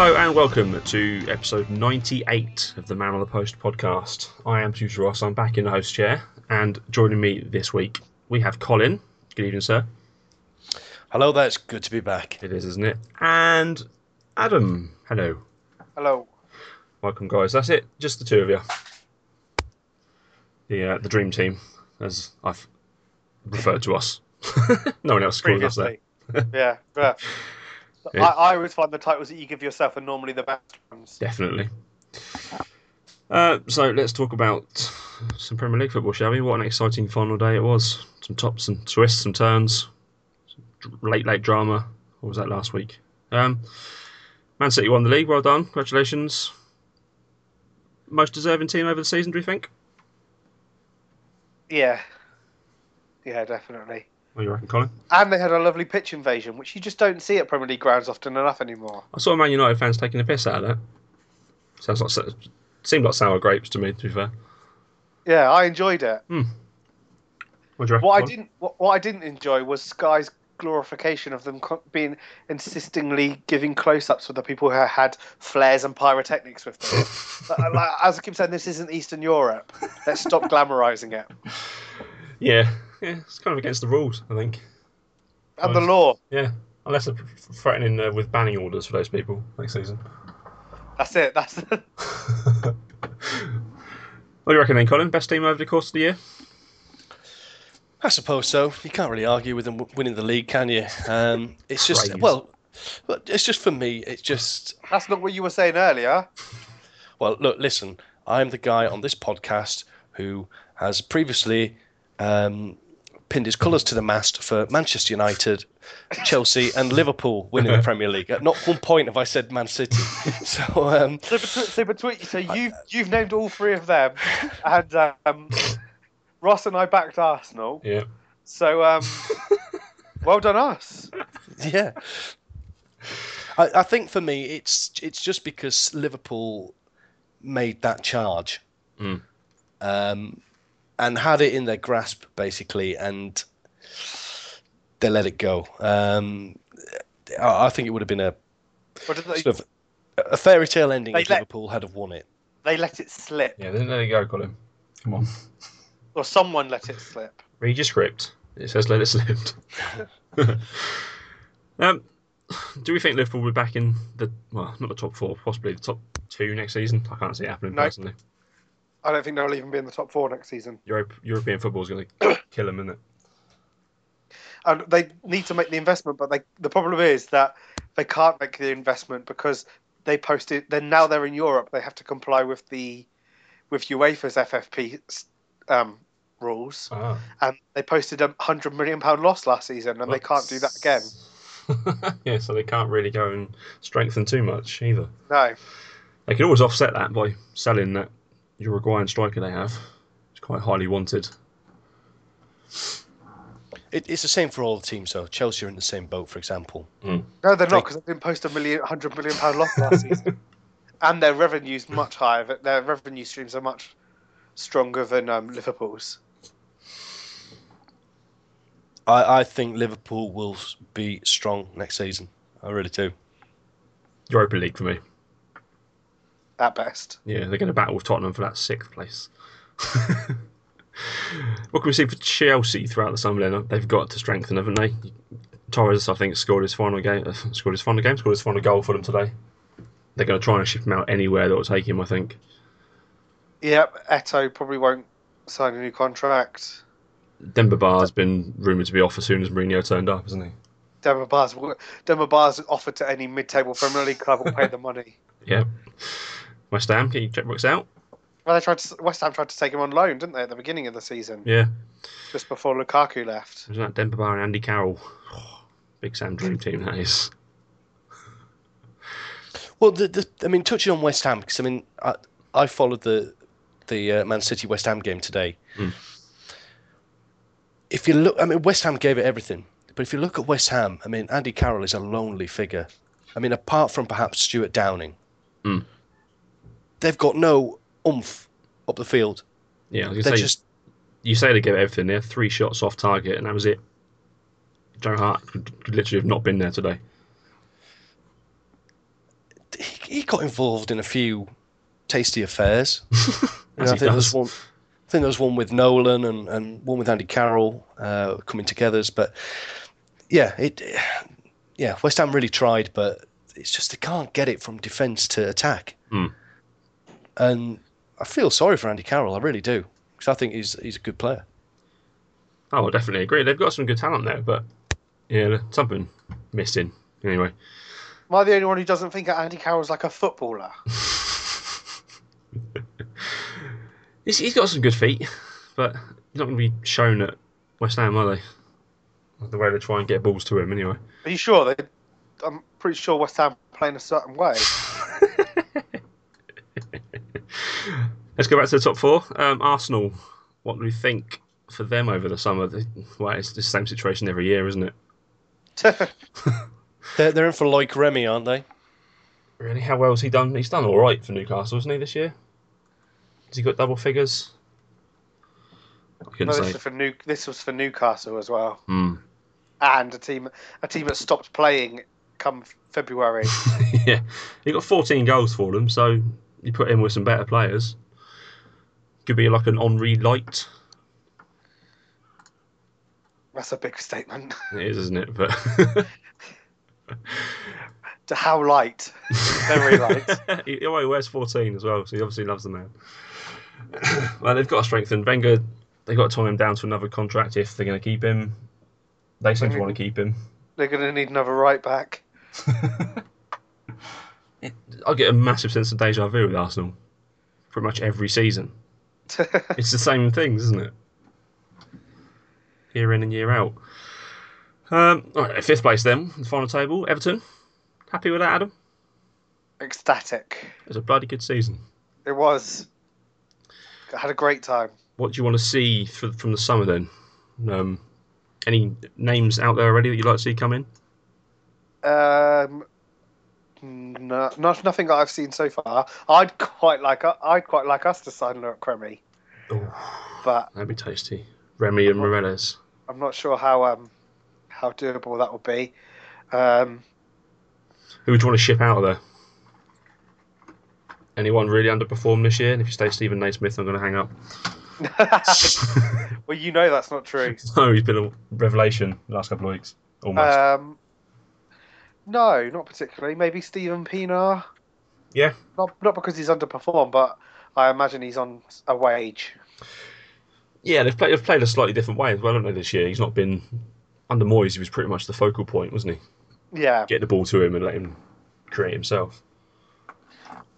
Hello and welcome to episode 98 of the Man on the Post podcast. I am Tutor Ross, I'm back in the host chair, and joining me this week we have Colin. Good evening, sir. Hello there, it's good to be back. It is, isn't it? And Adam. Hello. Hello. Welcome, guys. That's it, just the two of you. The, uh, the dream team, as I've referred to us. no one else calls us that. Yeah, yeah. I, I always find the titles that you give yourself are normally the best ones. Definitely. Uh, so let's talk about some Premier League football, shall we? What an exciting final day it was. Some tops and twists, some turns, some late, late drama. What was that last week? Um, Man City won the league. Well done. Congratulations. Most deserving team over the season, do you think? Yeah. Yeah, definitely. What do you reckon, Colin? And they had a lovely pitch invasion, which you just don't see at Premier League grounds often enough anymore. I saw Man United fans taking the piss out of that. Sounds like seemed like sour grapes to me. To be fair, Yeah, I enjoyed it. Hmm. what you reckon? What I didn't, what, what I didn't enjoy was Sky's glorification of them co- being insistingly giving close-ups with the people who had flares and pyrotechnics with them. Like, as I keep saying, this isn't Eastern Europe. Let's stop glamorizing it. Yeah, yeah, it's kind of against the rules, I think. And the law. Yeah, unless they're threatening uh, with banning orders for those people next season. That's it. That's what do you reckon then, Colin? Best team over the course of the year? I suppose so. You can't really argue with them winning the league, can you? Um, it's just Praise. well, well, it's just for me. It's just that's not what you were saying earlier. well. Look, listen. I'm the guy on this podcast who has previously um, pinned his colours to the mast for Manchester United, Chelsea, and Liverpool winning the Premier League. At not one point have I said Man City. So um, So, between, so, between, so you've you've named all three of them, and um, Ross and I backed Arsenal. Yeah. So um, well done us. yeah. I, I think for me, it's it's just because Liverpool made that charge, Mm. um, and had it in their grasp basically, and they let it go. Um, I, I think it would have been a What they, sort of a fairy tale ending if let- Liverpool had have won it. they let it slip, Yeah, then let it go, Colin. Come on. or someone let it slip. Read your script. It says let it slip. um, do we think Liverpool will be back in the, well, not the top four, possibly the top two next season? I can't see it happening No. personally. I don't think they'll even be in the top four next season. Europe, European football is going to kill them, isn't it? And they need to make the investment, but they the problem is that they can't make the investment because they posted. Then now they're in Europe, they have to comply with the with UEFA's FFP um, rules. Ah. and they posted a hundred million pound loss last season, and they can't do that again. yeah, so they can't really go and strengthen too much either. No, They can always offset that by selling that Uruguayan striker they have. It's quite highly wanted. it. It's the same for all the teams, though. Chelsea are in the same boat, for example. no, they're not because they didn't post a million, hundred million pound loss last season, and their revenues much higher. but Their revenue streams are much stronger than um, Liverpool's. I, I think Liverpool will be strong next season. I really do. Europa League for me. At best, Yeah, they're going to battle with Tottenham for that sixth place. what can we see for Chelsea throughout the summer? Then they've got to strengthen, haven't they? Torres, I think, scored his final game. Uh, scored his final game. Scored his final goal for them today. They're going to try and ship him out anywhere that will take him. I think. yep. Eto'o probably won't sign a new contract. Demba Ba's been rumoured to be off as soon as Mourinho turned up, isn't he? Demba Ba's Demba Ba's offered to any mid-table Premier League club will pay the money. Yeah. West Ham, get your checkbooks out. Well, they tried to, West Ham tried to take him on loan, didn't they, at the beginning of the season, Yeah, just before Lukaku left. was that Demba Ba and Andy Carroll? big Sam dream team that is. Well, the, the, I mean, touching on West Ham because I mean, I, I followed the the uh, Man City West Ham game today. Mm. If you look, I mean, West Ham gave it everything, but if you look at West Ham, I mean, Andy Carroll is a lonely figure. I mean, apart from perhaps Stuart Downing, Mm. They've got no oomph up the field. Yeah, They're say just you say they gave everything. They had three shots off target, and that was it. Joe Hart could, could literally have not been there today. he, he got involved in a few tasty affairs. You know, I think there was one. I think there was one with Nolan and, and one with Andy Carroll uh, coming together. But yeah, it yeah West Ham really tried, but it's just they can't get it from defence to attack. Hmm. And I feel sorry for Andy Carroll. I really do because I think he's he's a good player. Oh, I definitely agree. They've got some good talent there, but yeah, something missing. Anyway, Am I the only one who doesn't think that Andy Carroll's like a footballer? he's, he's got some good feet, but he's not going to be shown at West Ham, are they? The way they try and get balls to him, anyway. Are you sure? They, I'm pretty sure West Ham playing a certain way. Let's go back to the top four. Um, Arsenal. What do we think for them over the summer? They- Well, it's the same situation every year, isn't it? They're they're in for like Remy, aren't they? Really, how well has he done? He's done all right for Newcastle, hasn't he, this year? Has he got double figures? No, this was for New. This was for Newcastle as well, Hmm. and a team a team that stopped playing come February. yeah, he got 14 goals for them, so you put him with some better players. Could be like an Henri light. That's a big statement. It is, isn't it? But to how light? Very light. he, well, he wears 14 as well, so he obviously loves the man. well, they've got to strengthen Wenger. They've got to tie him down to another contract if they're going to keep him. They seem to want to keep him. They're going to need another right back. I get a massive sense of deja vu with Arsenal. Pretty much every season. It's the same things, isn't it? Year in and year out. Um, right, fifth place then, the final table. Everton. Happy with that, Adam? Ecstatic. It was a bloody good season. It was. I had a great time. What do you want to see for, from the summer then? Um, any names out there already that you'd like to see come in? Um, no, not nothing that I've seen so far. I'd quite like I'd quite like us to sign Look Cremy, but That'd be tasty. Remy and Moreles. I'm not sure how um how doable that will be. Um, Who would you want to ship out of there? Anyone really underperformed this year? And if you stay Steven Naismith, I'm going to hang up. well, you know that's not true. no, he's been a revelation the last couple of weeks. Almost. Um, no, not particularly. Maybe Steven Pienaar. yeah. Not not because he's underperformed, but I imagine he's on a wage. Yeah, they've played, they've played a slightly different way as well, haven't they, this year? He's not been. Under Moyes, he was pretty much the focal point, wasn't he? Yeah, Get the ball to him and let him create himself.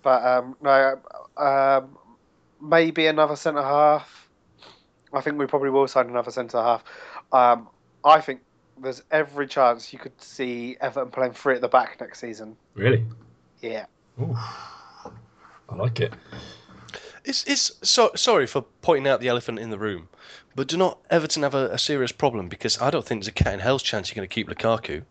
but um, no, um, maybe another centre half. I think we probably will sign another centre half. Um, I think there's every chance you could see Everton playing three at the back next season. Really? Yeah, Ooh. I like it. It's, it's so, sorry for pointing out the elephant in the room, but do not Everton have a, a serious problem because I don't think there's a cat in hell's chance you're going to keep Lukaku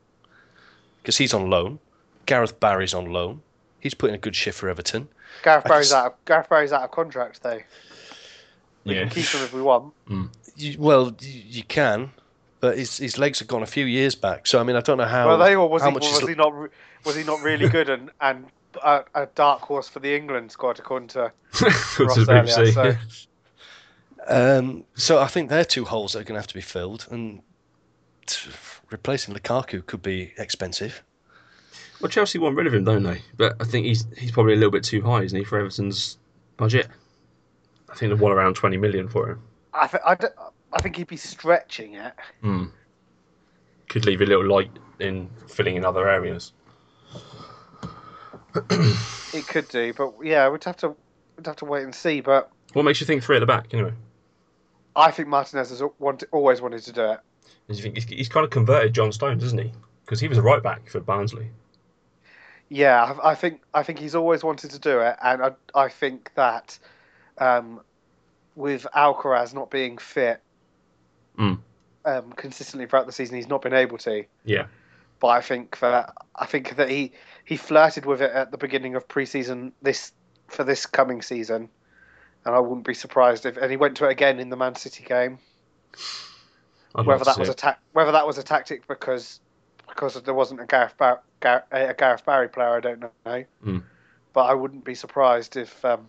because he's on loan. Gareth Barry's on loan. He's putting a good shift for Everton. Gareth I Barry's just- out. Of, Gareth Barry's out of contract though. We Yeah. can keep him if we want. Mm. You, well, you, you can, but his his legs have gone a few years back. So I mean, I don't know how. Well, they or was how he much was is- he not was he not really good and and a, a dark horse for the England squad according to to Ross the earlier, BBC. so- Um, so I think they're two holes that are going to have to be filled, and t- replacing Lukaku could be expensive. Well, Chelsea want rid of him, don't they? But I think he's he's probably a little bit too high, isn't he, for Everton's budget? I think they want around 20 million for him. I, th- I, d- I think he'd be stretching it. Hmm. Could leave a little light in filling in other areas. It could do, but yeah, we'd have to we'd have to wait and see. But What makes you think three at the back anyway? I think Martinez has always wanted to do it. Do you think he's, he's kind of converted John Stones, isn't he? Because he was a right back for Barnsley. Yeah, I, I think I think he's always wanted to do it, and I, I think that um, with Alcaraz not being fit Mm. um, consistently throughout the season, he's not been able to. Yeah. But I think that I think that he, he flirted with it at the beginning of preseason this for this coming season, and I wouldn't be surprised if and he went to it again in the Man City game. I'd whether that was a ta- whether that was a tactic because because there wasn't a Gareth Bar- Gar- a Gareth Barry player, I don't know. Mm. But I wouldn't be surprised if um,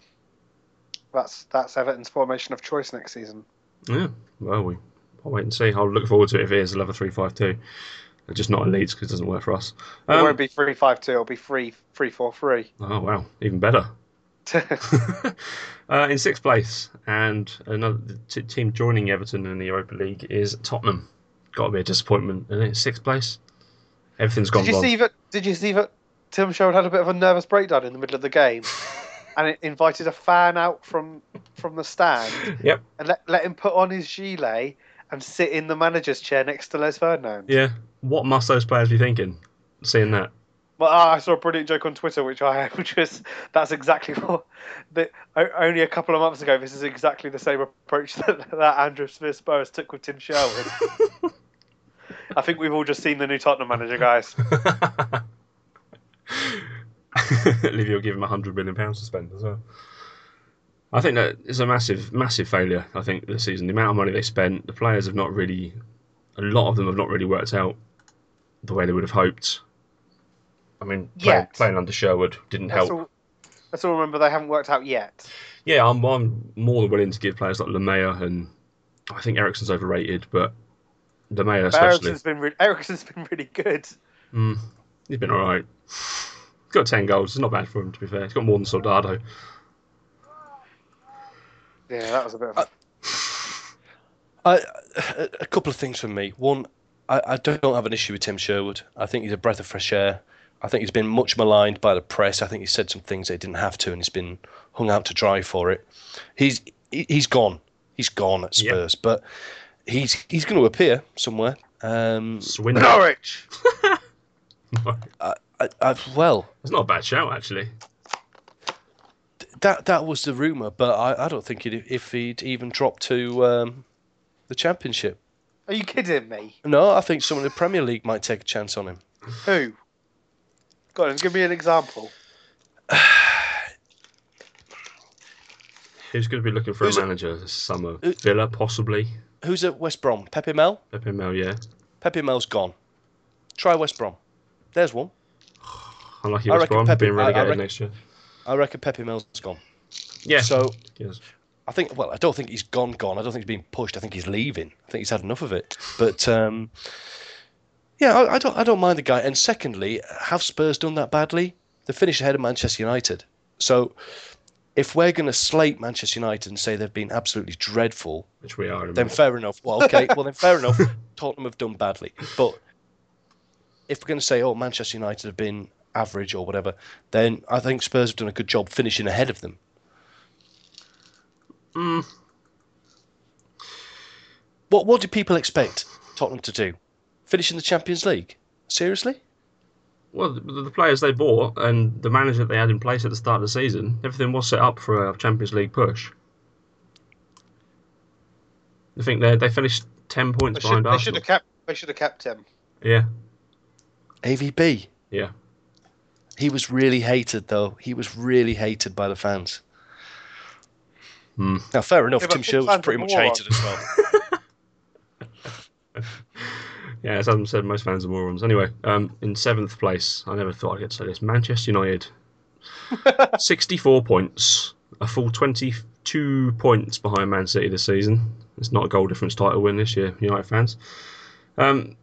that's that's Everton's formation of choice next season. Yeah. Well, we. I'll wait and see. I'll look forward to it if it is 11 3 5 2. Just not in Leeds because it doesn't work for us. It Um, won't be three five two. It'll be three three four three. oh, wow. Even better. uh, in sixth place, and another t- team joining Everton in the Europa League is Tottenham. Got to be a disappointment, isn't it? Sixth place. Everything's gone Did you wrong. see that? Did you see that? Tim Sherwood had a bit of a nervous breakdown in the middle of the game, and it invited a fan out from from the stand Yep. and let let him put on his gilet and sit in the manager's chair next to Les Ferdinand. Yeah. What must those players be thinking? Seeing that. Well, I saw a brilliant joke on Twitter, which I which was that's exactly what. The, only a couple of months ago, this is exactly the same approach that, that Andrew Smith Spurs took with Tim Sherwood. I think we've all just seen the new Tottenham manager, guys. Levy will give him a hundred million pounds to spend as well. I think that is a massive, massive failure. I think this season, the amount of money they spent, the players have not really, a lot of them have not really worked out the way they would have hoped. I mean, play, playing under Sherwood didn't help. all, let's all remember they haven't worked out yet. Yeah, I'm, I'm more than willing to give players like Lamela and I think Eriksen's overrated, but Lamela especially, Eriksen's been re- Eriksen's been really good. mm, he's been all right. He's got ten goals. It's not bad for him, to be fair. He's got more than Soldado. Yeah, that was a bit of. A, I, a, a couple of things from me. One, I, I don't have an issue with Tim Sherwood. I think he's a breath of fresh air. I think he's been much maligned by the press. I think he said some things that he didn't have to, and he's been hung out to dry for it. He's he, he's gone. He's gone at Yeah. Spurs, but he's he's going to appear somewhere. Um, Swindon. Norwich. I, I, well, It's not a bad shout, actually. That that was the rumor, but I, I don't think he'd, if he'd even dropped to um, the Championship. Are you kidding me? No, I think someone in the Premier League might take a chance on him. Who? Go on, give me an example. Who's going to be looking for Who's a it- manager this summer? Who- Villa, possibly. Who's at West Brom? Pepe Mel. Pepe Mel, yeah. Pepe Mel's gone. Try West Brom. There's one. Unlucky West Brom Pepe- being I- I relegated reckon- next year. I reckon Pepe Mel's gone. Yeah. So Yes. I think. Well, I don't think he's gone. Gone. I don't think he's being pushed. I think he's leaving. I think he's had enough of it. But um, yeah, I, I don't. I don't mind the guy. And secondly, have Spurs done that badly? They finished ahead of Manchester United. So if we're going to slate Manchester United and say they've been absolutely dreadful, Which we are. then fair enough. Well, okay. well, then fair enough. Tottenham have done badly. But if we're going to say, oh, Manchester United have been average or whatever, then I think Spurs have done a good job finishing ahead of them. Mm, What what do people expect Tottenham to do? Finish in the Champions League? Seriously? well, the, the players they bought and the manager they had in place at the start of the season, everything was set up for a Champions League push. I think they they finished ten points They should, behind they should have kept. They should have kept him. Yeah, AVB. yeah. He was really hated though. He was really hated by the fans. Hmm. Now, fair enough. Yeah, Tim the Sherwood's pretty much morons. hated as well. Yeah, as Adam said, most fans are morons. Anyway, um, in seventh place, I never thought I'd get to say this. Manchester United, sixty-four points, a full twenty-two points behind Man City this season. It's not a goal difference title win this year, United fans. Um,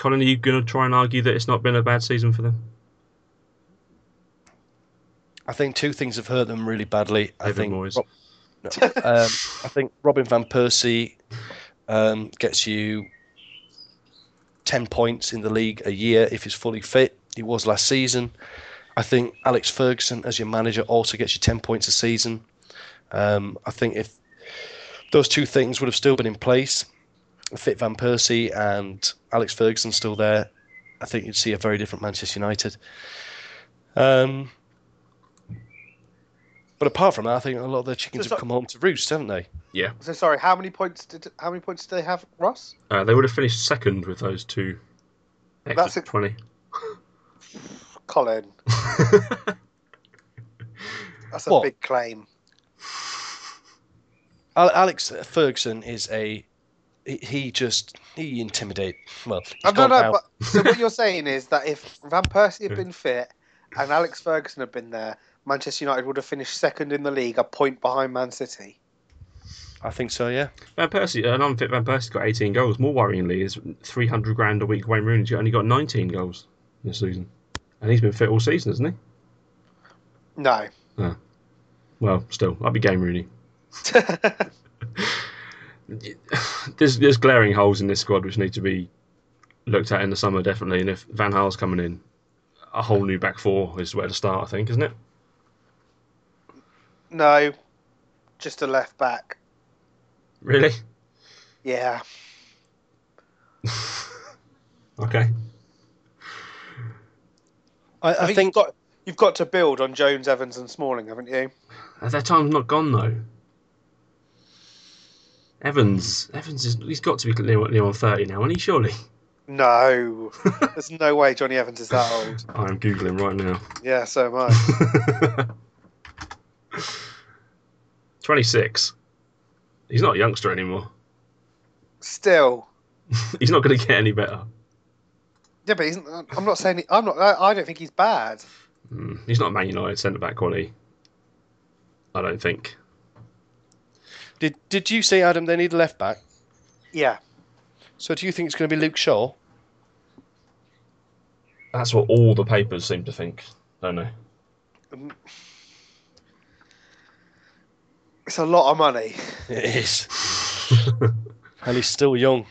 Colin, are you going to try and argue that it's not been a bad season for them? I think two things have hurt them really badly. I David think Moyes. Rob- no, um, I think Robin van Persie um, gets you ten points in the league a year if he's fully fit. He was last season. I think Alex Ferguson as your manager also gets you 10 points a season. Um, I think if those two things would have still been in place, fit Van Persie and Alex Ferguson still there, I think you'd see a very different Manchester United. Um, but apart from that, I think a lot of the chickens So- have come home to roost, haven't they? Yeah, So sorry, how many points did how many points did they have, Ross? uh, they would have finished second with those two. That's it. twenty. Colin, that's a What? big claim. Alex Ferguson is a he, he just he intimidate. Well, he's I don't know, but so what you're saying is that if Van Persie had been fit and Alex Ferguson had been there, Manchester United would have finished second in the league, a point behind Man City. I think so. Yeah. Van Persie, an unfit Van Persie got 18 goals. More worryingly, is 300 grand a week. Wayne Rooney's only got 19 goals this season, and he's been fit all season, hasn't he? No. he? Well, still, I'd be game Rooney. There's there's glaring holes in this squad which need to be looked at in the summer definitely. And if Van Gaal's coming in, a whole new back four is where to start. I think, isn't it? no, just a left back. Really? Yeah. Okay. I, I, I think, think you've got you've got to build on Jones, Evans, and Smalling, haven't you? Their time's not gone though. Evans, Evans is he's got to be near, near on 30 now, isn't he? Surely. No, there's no way Jonny Evans is that old. I'm googling right now. Yeah, so am I. 26. He's not a youngster anymore. Still, He's not going to get any better. yeah, but he's, I'm not saying he, I'm not. I, I don't think he's bad. Mm, he's not a Man United centre back quality. I don't think. Did did you say Adam they need a left back? Yeah, So do you think it's going to be Luke Shaw? That's what all the papers seem to think, don't they? Um, it's a lot of money. It is. and he's still young.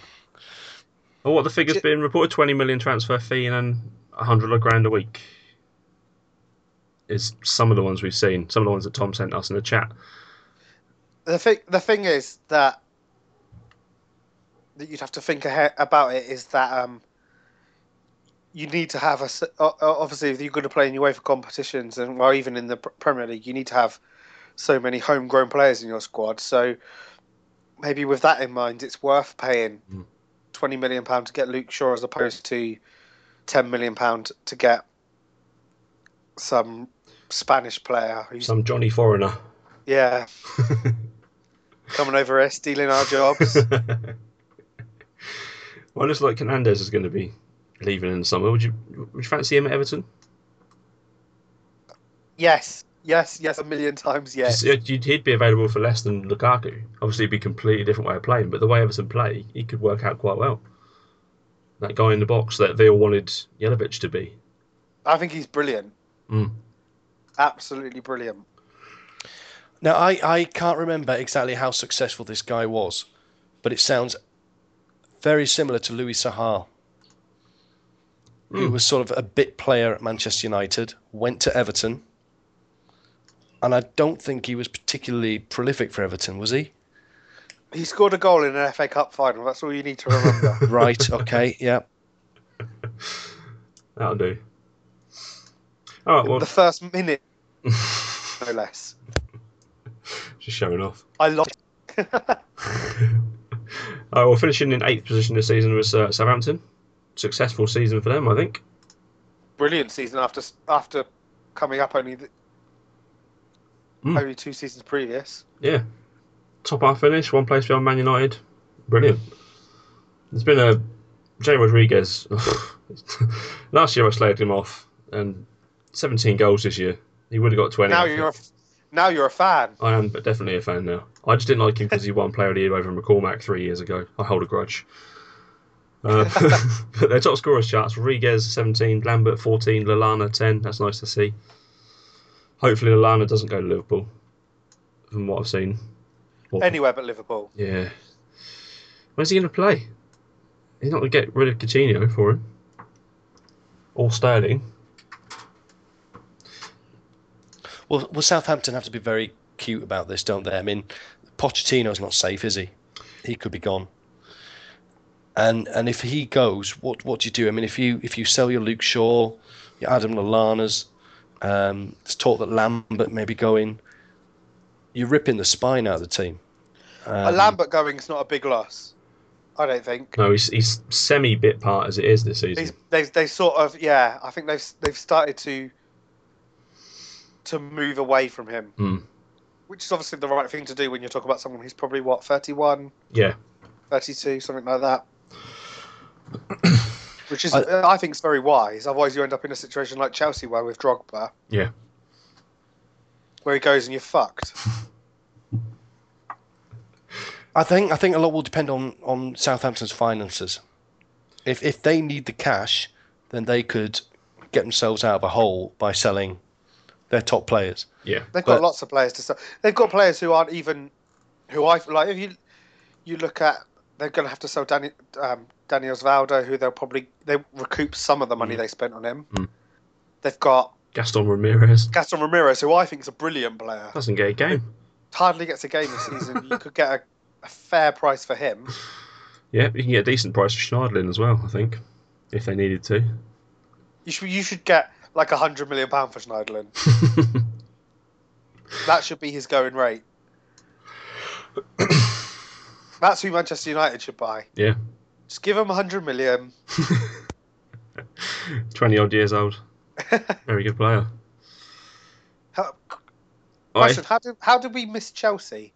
Well, what the figure's been reported 20 million transfer fee and then 100 odd grand a week. Is some of the ones we've seen, some of the ones that Tom sent us in the chat. The thing, the thing is that that you'd have to think ahead about it is that um, you need to have a obviously if you're going to play in UEFA competitions and well even in the Premier League you need to have so many homegrown players in your squad. So maybe with that in mind, it's worth paying Mm. twenty million pound to get Luke Shaw as opposed to ten million pound to get some Spanish player who's Some Johnny Foreigner. yeah coming over here stealing our jobs. well, it looks like Hernandez is going to be leaving in the summer. Would you would you fancy him at Everton? yes, yes, yes, a million times yes. Uh, He'd be available for less than Lukaku. Obviously, it'd be a completely different way of playing, but the way Everton play, he could work out quite well. That guy in the box that they all wanted Jelavic to be. I think he's brilliant. Mm. Absolutely brilliant. Now I, I can't remember exactly how successful this guy was, but it sounds very similar to Louis Saha, who Mm. was sort of a bit player at Manchester United, went to Everton, and I don't think he was particularly prolific for Everton, was he? He scored a goal in an FA Cup final. That's all you need to remember. Right. Okay. Yeah. That'll do. All right, well, the first minute, no less. just showing off. I lost. All right, well, finishing in eighth position this season was uh, Southampton. Successful season for them, I think. brilliant season after after coming up only the, Mm. only two seasons previous. Yeah. Top half finish, one place behind Man United. Brilliant. There's been a Jay Rodriguez. Last year I slated him off, and 17 goals this year. He would have got 20. Now you're a, now you're a fan. I am but definitely a fan now. I just didn't like him because he won Player of the Year over McCormack three years ago. I hold a grudge. Uh, but their top scorers charts: Rodriguez 17, Lambert 14, Lallana 10. That's nice to see. Hopefully, Lallana doesn't go to Liverpool. From what I've seen. Or- Anywhere but Liverpool. yeah. Where's he going to play? He's not going to get rid of Coutinho for him. Or Sterling. Well, well, Southampton have to be very cute about this, don't they? I mean, Pochettino's not safe, is he? He could be gone. And and if he goes, what what do you do? I mean, if you if you sell your Luke Shaw, your Adam Lallana's, um, it's talk that Lambert may be going. You're ripping the spine out of the team. a Um, Lambert going's not a big loss. I don't think. No, he's he's semi bit part as it is this season. He's, they they sort of yeah. I think they've they've started to to move away from him, Hmm. which is obviously the right thing to do when you're talking about someone who's probably what 31, Yeah, 32, something like that. Which is, I- I, think, is very wise. Otherwise, you end up in a situation like Chelsea were with Drogba, yeah. where he goes and you're fucked. I think I think a lot will depend on, on Southampton's finances. If if they need the cash, then they could get themselves out of a hole by selling their top players. Yeah, They've got But- lots of players to sell. They've got players who aren't even who I like. If you you look at, they're going to have to sell Danny, um, Daniel Osvaldo, who they'll probably they recoup some of the money Mm. they spent on him. Mm. They've got Gaston Ramirez Gaston Ramirez, who I think is a brilliant player. doesn't get a game. Hardly gets a game this season. you could get a, a fair price for him. Yeah, you can get a decent price for Schneiderlin as well. I think if they needed to. You should you should get like a hundred million pound for Schneiderlin. That should be his going rate. That's who Manchester United should buy. yeah, Just give him a hundred million. twenty odd years old. Very good player. How- Question: How did how did we miss Chelsea?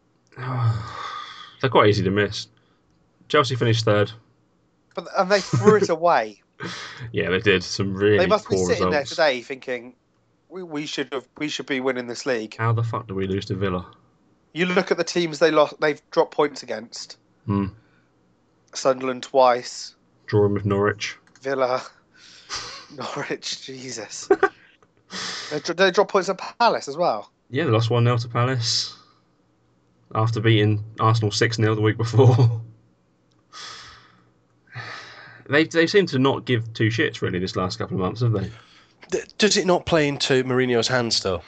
they're quite easy to miss. Chelsea finished third. But and they threw it away. Yeah, they did some really They must be sitting there results. today thinking, we, we should have we should be winning this league. How the fuck do we lose to Villa? You look at the teams they lost, they've dropped points against. Hmm. Sunderland twice, Drawing with Norwich. Villa, Norwich. Jesus, they, they dropped points at Palace as well. Yeah, they lost 1 0 to Palace after beating Arsenal 6 0 the week before. they, they seem to not give two shits really this last couple of months, have they? Does it not play into Mourinho's hands though?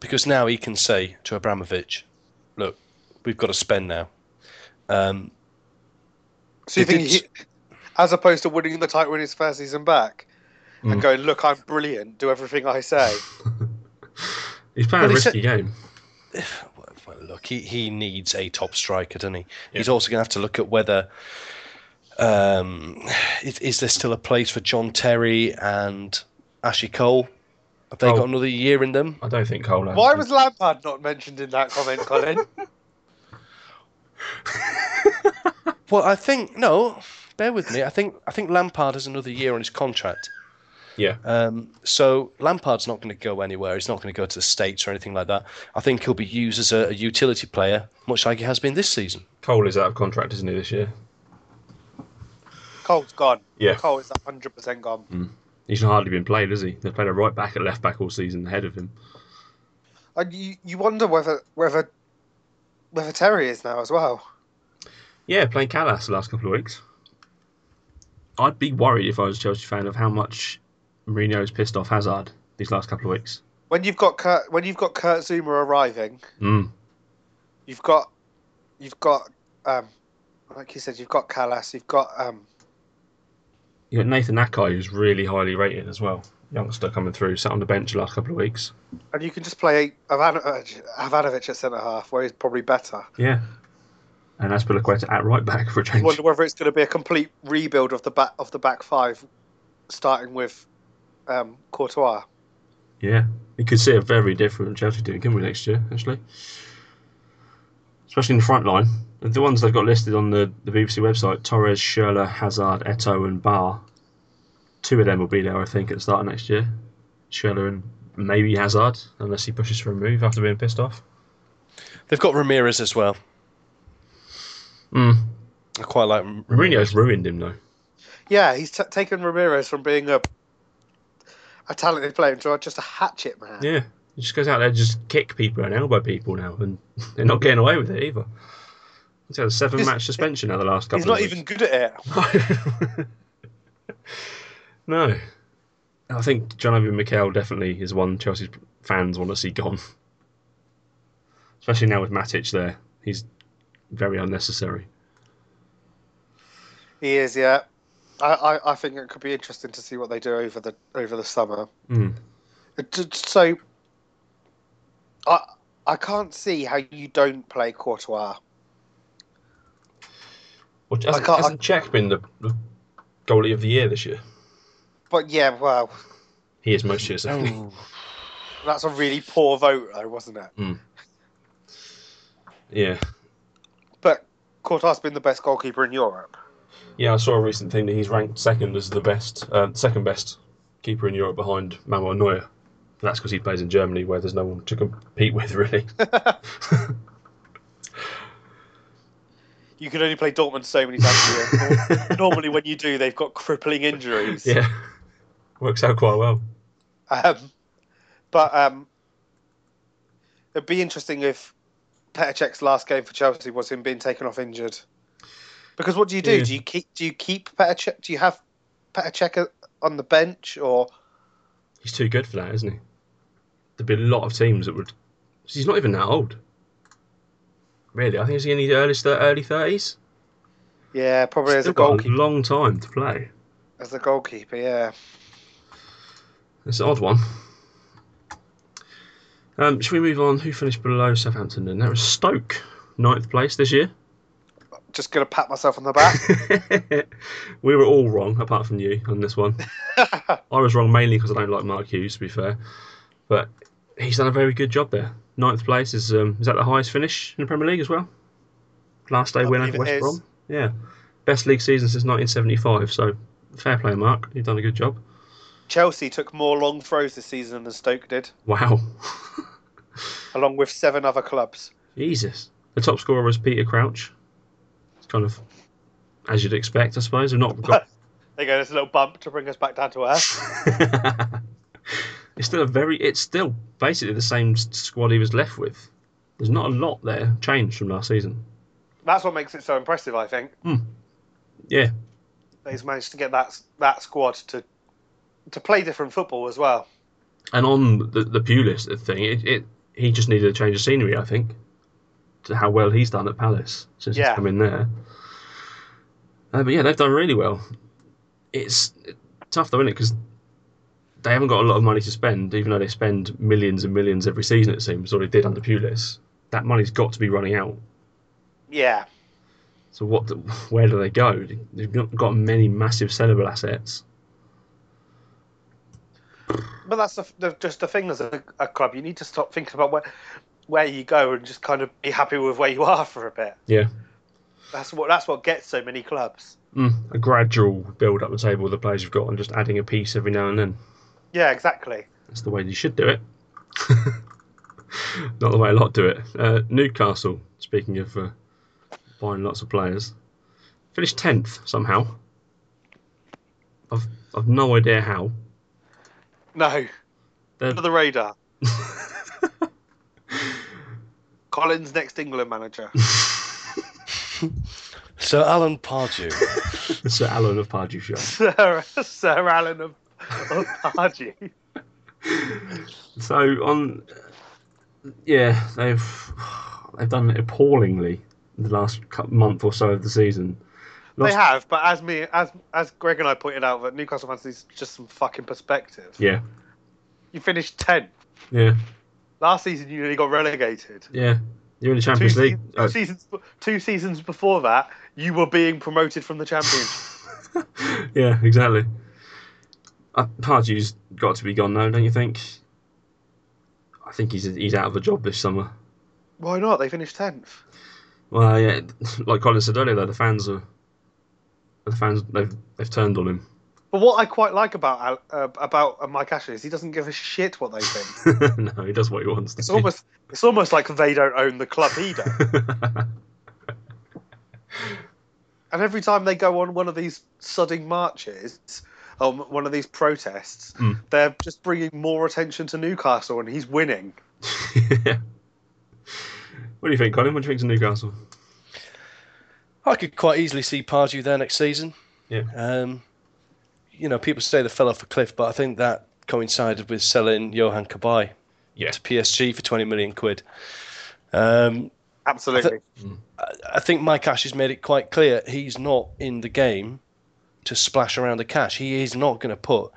Because now he can say to Abramovich, "Look, we've got to spend now." Um, So you They think, did- he, as opposed to winning the title in his first season back Mm. and going, "Look, I'm brilliant. Do everything I say." He's playing Well, a he said- risky game. well, look, he, he needs a top striker, doesn't he? Yeah. He's also going to have to look at whether um, is, is there still a place for John Terry and Ashley Cole? Have they Oh. got another year in them? I don't think Cole has. Why was Lampard not mentioned in that comment, Colin? Well, I think no. Bear with me. I think I think Lampard has another year on his contract. Yeah. Um, so Lampard's not going to go anywhere. He's not going to go to the states or anything like that. I think he'll be used as a, a utility player, much like he has been this season. Cole is out of contract, isn't he, this year? Cole's gone. Yeah. Cole is 100% gone. He's hardly been played, has he? They've played a right back at left back all season ahead of him. And you, you wonder whether whether whether Terry is now as well. Yeah, playing Kalas the last couple of weeks. I'd be worried if I was a Chelsea fan of how much Mourinho's pissed off Hazard these last couple of weeks. When you've got Kurt, when you've got Kurt Zouma arriving, Mm. you've got you've got um, like you said, you've got Kalas, you've got um, You got Nathan Aké, who's really highly rated as well. Youngster coming through, sat on the bench the last couple of weeks. and you can just play Ivanovic, Ivanovic at centre half, where he's probably better. Yeah. And Azpilicueta at right back for a change. wonder whether it's going to be a complete rebuild of the back of the back five, starting with um, Courtois. Yeah. You could see a very different Chelsea team, can we, next year, actually? Especially in the front line. The ones they've got listed on the, the BBC website Torres, Schürrle, Hazard, Eto'o, and Ba. Two of them will be there, I think, at the start of next year. Schürrle and maybe Hazard, unless he pushes for a move after being pissed off. They've got Ramirez as well. Mm. I quite like M- Mourinho's ruined him, though. Yeah, he's t- taken Ramirez from being a a talented player to just a hatchet man. Yeah. He just goes out there and just kick people and elbow people now, and they're not getting away with it either. He's had a seven He's- match suspension now the last couple He's not even good at it. no. I think John Obi Mikel definitely is one Chelsea fans want to see gone. Especially now with Matic there. He's very unnecessary. He is, yeah. I, I, I think it could be interesting to see what they do over the over the summer. Mm. So, I I can't see how you don't play Courtois. Well, hasn't, can't- hasn't Cech been the, the goalie of the year this year? But yeah, well, He is most years. Oh. that's a really poor vote, though, wasn't it? Yeah. But Courtois has been the best goalkeeper in Europe. Yeah, I saw a recent thing that he's ranked second as the best, uh, second best keeper in Europe behind Manuel Neuer. That's because he plays in Germany, where there's no one to compete with, really. You can only play Dortmund so many times a year. Normally, when you do, they've got crippling injuries. yeah, works out quite well. Um, but um, it'd be interesting if Petr Cech's last game for Chelsea was him being taken off injured. Because what do you do? Yeah. Do you keep do you keep Petr Cech? Do you have Petr Cech on the bench or He's too good for that, isn't he? There'd be a lot of teams that would. He's not even that old. Really, I think he's in his early early thirties. yeah, probably as a Still got a goalkeeper. long time to play. As a goalkeeper, yeah. It's an odd one. Um, should we move on? Who finished below Southampton then? That was Stoke, ninth place this year. Just gonna pat myself on the back. we were all wrong, apart from you, on this one. I was wrong mainly because I don't like Mark Hughes, to be fair. But he's done a very good job there. Ninth place is um, is that the highest finish in the Premier League as well? Last day I win over West is. Brom. Yeah, best league season since 1975. So fair play, Mark. You've done a good job. Chelsea took more long throws this season than Stoke did, Wow, along with seven other clubs. Jesus. The top scorer was Peter Crouch. It's kind of as you'd expect, I suppose. We've not got There you go. There's a little bump to bring us back down to earth. it's still a very it's still basically the same squad he was left with. There's not a lot there changed from last season. That's what makes it so impressive. I think. Yeah. He's managed to get that that squad to to play different football as well. and on the the Pulis thing it, it he just needed a change of scenery i think to how well he's done at palace since Yeah. he's come in there. Uh, but yeah they've done really well. It's tough though isn't it? Because they haven't got a lot of money to spend even though they spend millions and millions every season it seems or they did under Pulis. that money's got to be running out Yeah, So what? The, where do they go? They've not got many massive sellable assets. but that's the, the, just the thing as a, a club. You need to stop thinking about where where you go and just kind of be happy with where you are for a bit. Yeah, That's what that's what gets so many clubs. mm, a gradual build up the table of the players you've got, and just adding a piece every now and then. Yeah, exactly. That's the way you should do it. not the way a lot do it. Uh, Newcastle. Speaking of uh, buying lots of players, finished tenth somehow. I've I've no idea how. No, They're, under the radar. Collins next England manager. Sir Alan Pardew. Sir Alan of Pardew Show. Sir, Sir Alan of, Pardew. So on, yeah, they've they've done it appallingly in the last month or so of the season. They have, but as me as as Greg and I pointed out, that Newcastle fans is just some fucking perspective. Yeah, You finished tenth yeah, last season. You nearly got relegated. yeah. You're in the Two, Champions se- League. two Uh, seasons two seasons before that, you were being promoted from the Champions. yeah, exactly. Uh, Pardew's got to be gone now, don't you think? I think he's he's out of a job this summer. Why not? They finished tenth. Well, yeah, like Colin said earlier, though, the fans are the fans they've they've turned on him. But what I quite like about uh, about uh, Mike Ashley is he doesn't give a shit what they think. no, he does what he wants. It's he? almost it's almost like they don't own the club either. And every time they go on one of these sudding marches, um, one of these protests, Mm. they're just bringing more attention to Newcastle, and he's winning. yeah. What do you think, Colin? What do you think to Newcastle? I could quite easily see Pardew there next season. Yeah. Um, you know, people say they fell off a cliff, but I think that coincided with selling Yohan Cabaye Yeah. to PSG for 20 million quid. Um, Absolutely. I- I think Mike Ash has made it quite clear he's not in the game to splash around the cash. He is not going to put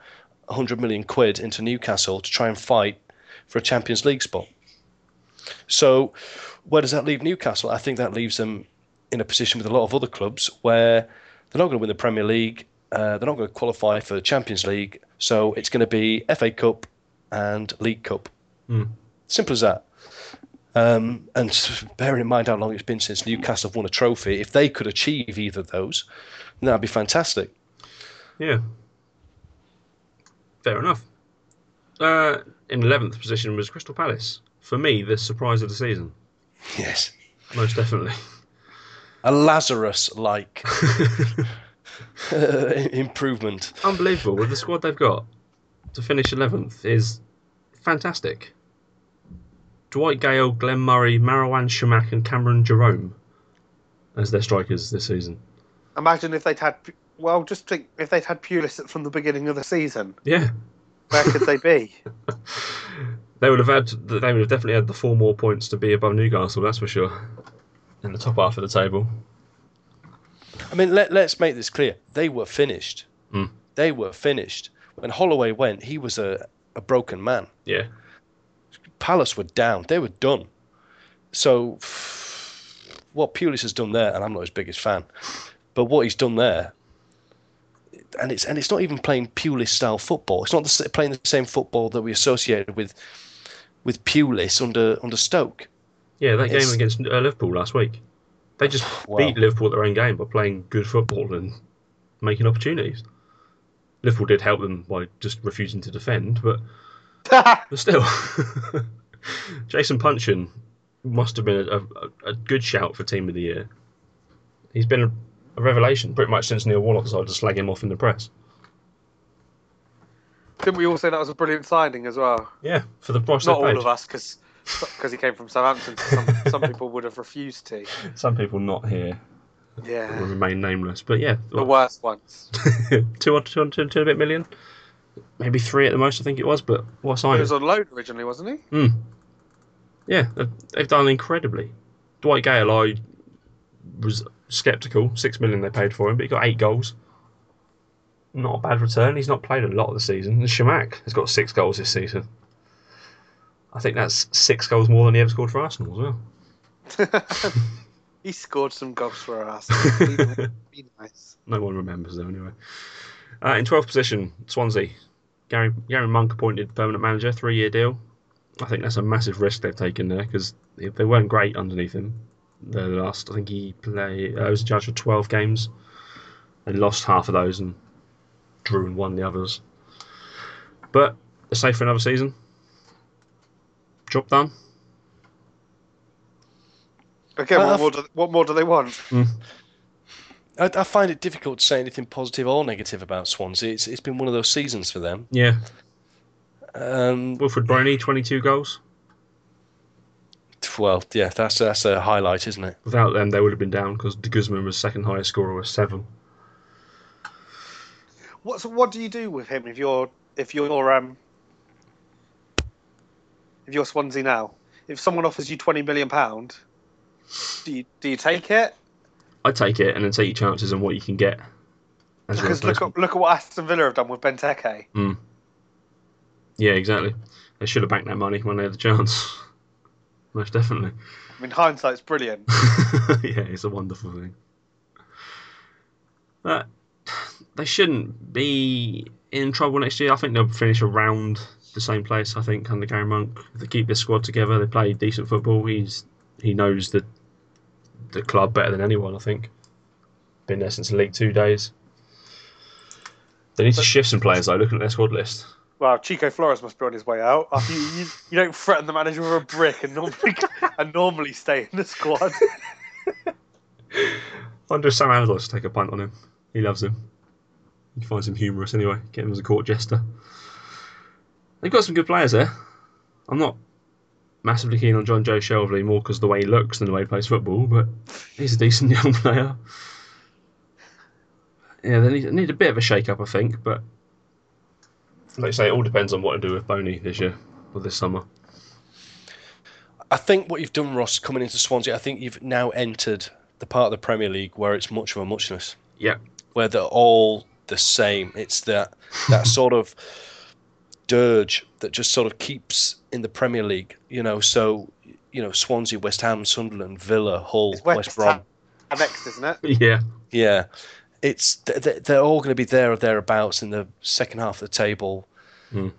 100 million quid into Newcastle to try and fight for a Champions League spot. So, where does that leave Newcastle? I think that leaves them in a position with a lot of other clubs where they're not going to win the Premier League, uh, they're not going to qualify for the Champions League, so it's going to be FA Cup and League Cup. Hmm. Simple as that. Um, and bearing in mind how long it's been since Newcastle have won a trophy, if they could achieve either of those, that'd be fantastic. Yeah. Fair enough. Uh, in 11th position was Crystal Palace. For me, the surprise of the season. Yes. Most definitely. A Lazarus like improvement. Unbelievable. With the squad they've got to finish 11th is fantastic. Dwight Gayle, Glenn Murray, Marouane Chamakh, and Cameron Jerome as their strikers this season. Imagine if they'd had. Well, just think if they'd had Pulis from the beginning of the season, Yeah. where could they be? They would have had. They would have definitely had the four more points to be above Newcastle. That's for sure. In the top half of the table. I mean, let, let's make this clear. They were finished. Mm. They were finished. When Holloway went, he was a, a broken man. Yeah. Palace were down. They were done. So, what Pulis has done there, and I'm not his biggest fan, but what he's done there, and it's and it's not even playing Pulis style football. It's not the, playing the same football that we associated with with Pulis under under Stoke. Yeah, that It's- game against uh, Liverpool last week. They just Wow. beat Liverpool at their own game by playing good football and making opportunities. Liverpool did help them by just refusing to defend, but, but still. Jason Puncheon must have been a, a, a good shout for Team of the Year. He's been a, a revelation pretty much since Neil Warnock decided to slag him off in the press. Didn't we all say that was a brilliant signing as well? Yeah, for the price Not paid. all of us, because because he came from Southampton. Some, some people would have refused to. Some people not here Yeah. will remain nameless, but yeah, the worst ones. two or two, two, two and a bit million, maybe three at the most, I think it was. But what He was on loan originally, wasn't he? Mm. Yeah, they've done incredibly. Dwight Gayle, I was sceptical. Six million they paid for him, but he got eight goals. Not a bad return. He's not played a lot of the season. And Chamakh has got six goals this season. I think that's six goals more than he ever scored for Arsenal as well. He scored some goals for Arsenal. Be, nice. No one remembers them anyway. Uh, in 12th position, Swansea. Gary, Gary Monk appointed permanent manager, three year deal. I think that's a massive risk they've taken there because they weren't great underneath him. The last, I think he played, uh, was in charge for 12 games and lost half of those and drew and won the others. But they're safe for another season. Job done. Again, Uh, what more, do, what more do they want? I, I find it difficult to say anything positive or negative about Swansea. It's, it's been one of those seasons for them. Yeah. Um, Wilfried Bony, 22 goals. Well, yeah, that's that's a highlight, isn't it? Without them, they would have been down because De Guzman was second highest scorer with seven. What's what do you do with him if you're if you're um if you're Swansea now? If someone offers you twenty million pound, do you do you take it? I'd take it and then take your chances on what you can get. Because look at, look at what Aston Villa have done with Benteke. Mm. Yeah, exactly. They should have banked that money when they had the chance. Most definitely. I mean, hindsight's brilliant. yeah, it's a wonderful thing. But they shouldn't be in trouble next year. I think they'll finish around the same place. I think under Gary Monk, if they keep this squad together, they play decent football. He's he knows the the club better than anyone. I think. Been there since the League Two days. They need to shift some players though. Looking at their squad list. Well, Chico Flores must be on his way out. Uh, You, you, you don't threaten the manager with a brick and normally and normally stay in the squad. I wonder if Sam Allardyce take a punt on him. He loves him. He finds him humorous anyway. Get him as a court jester. They've got some good players there. I'm not massively keen on Jonjo Shelvey more because the way he looks than the way he plays football, but he's a decent young player. Yeah, they need, need a bit of a shake up, I think, but like you say, it all depends on what to do with Bony this year or this summer. I think what you've done, Ross, coming into Swansea, I think you've now entered the part of the Premier League where it's much of a muchness, Yeah, where they're all the same. It's that that sort of dirge that just sort of keeps in the Premier League. You know, so you know Swansea, West Ham, Sunderland, Villa, Hull, It's West, West Brom. Ham next, isn't it? yeah, Yeah, it's th- th- they're all going to be there or thereabouts in the second half of the table. Hmm.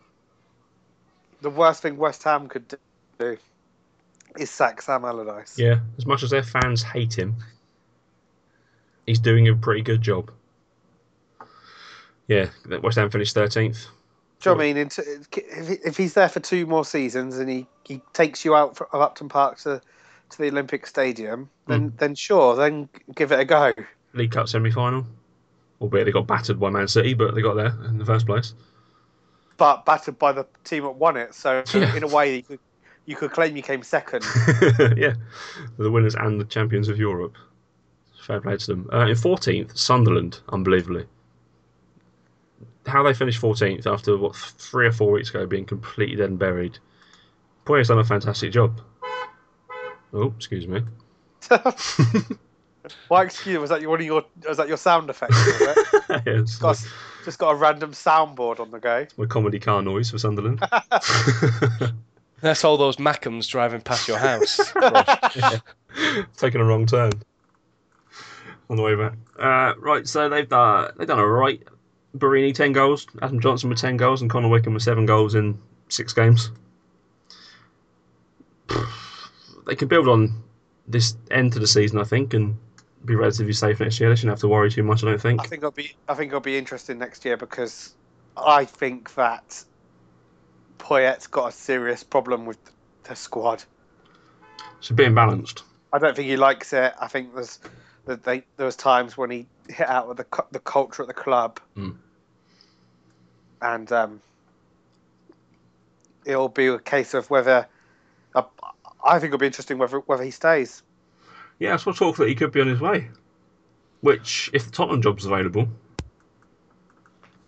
The worst thing West Ham could do is sack Sam Allardyce. yeah. As much as their fans hate him, he's doing a pretty good job. Yeah, West Ham finished thirteenth. Do you know what I mean? If, if he's there for two more seasons and he, he takes you out of Upton Park to, to the Olympic Stadium, then hmm. then sure, then give it a go. League Cup semi final. Albeit they got battered by Man City, but they got there in the first place. But battered by the team that won it, so Yeah. in a way you could, you could claim you came second. yeah, the winners and the champions of Europe. Fair play to them. Uh, in 14th, Sunderland, unbelievably. How they finished 14th after, what, three or four weeks ago being completely dead and buried. Poyet's done a fantastic job. Oh, excuse me. Why excuse was that your one of your was that your sound effects? Was yeah, it's got, just got a random soundboard on the go. my comedy car noise for Sunderland. That's all those Mackems driving past your house. Taking a wrong turn on the way back. Uh, right, so they've done they've done all right. Borini ten goals, Adam Johnson with ten goals, and Connor Wickham with seven goals in six games. They can build on this end to the season, I think, and be relatively safe next year. They shouldn't have to worry too much, I don't think. I think it'll be I think it'll be interesting next year because I think that Poyet's got a serious problem with the squad. It's a bit imbalanced. I don't think he likes it. I think there's that they there was times when he hit out with the the culture at the club, Mm. and um, it'll be a case of whether. Uh, I think it'll be interesting whether whether he stays. Yeah, that's what talk that he could be on his way. Which, if the Tottenham job's available,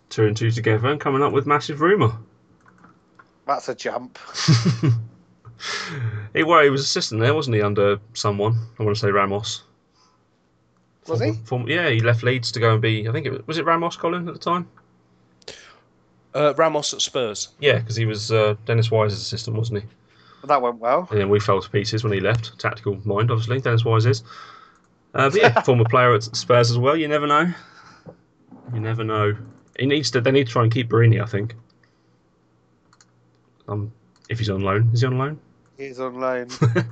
two and two together and coming up with massive rumour. That's a jump. He, well, he was assistant there, wasn't he, under someone? I want to say Ramos. Was he? Form- yeah, he left Leeds to go and be. I think it was, was it Ramos, Colin, at the time. uh, Ramos at Spurs. Yeah, because he was uh, Dennis Wise's assistant, wasn't he? That went well. And then we fell to pieces when he left. Tactical mind, obviously. Dennis Wise is. Uh, but yeah, former player at Spurs as well. You never know. You never know. He needs to. They need to try and keep Borini. I think. Um, if he's on loan, is he on loan? He's on loan.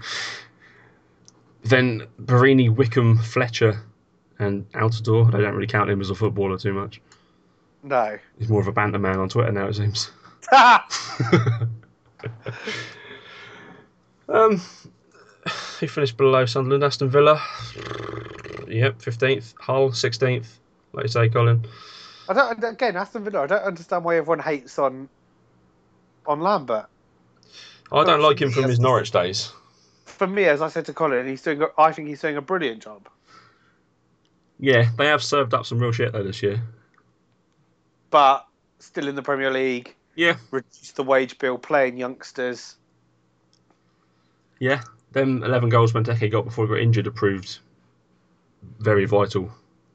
Then Borini, Wickham, Fletcher, and Altidore. I don't really count him as a footballer too much. no. He's more of a banter man on Twitter now, it seems. Um, he finished below Sunderland, Aston Villa. Yep, fifteenth. Hull, sixteenth. Like you say, Colin. I don't again Aston Villa. I don't understand why everyone hates on on Lambert. I don't like him from his Norwich days. For me, as I said to Colin, he's doing. I think he's doing a brilliant job. Yeah, they have served up some real shit though this year. But still in the Premier League, Yeah, reduce the wage bill, playing youngsters. Yeah. Them eleven goals Benteke got before he got injured have proved very vital.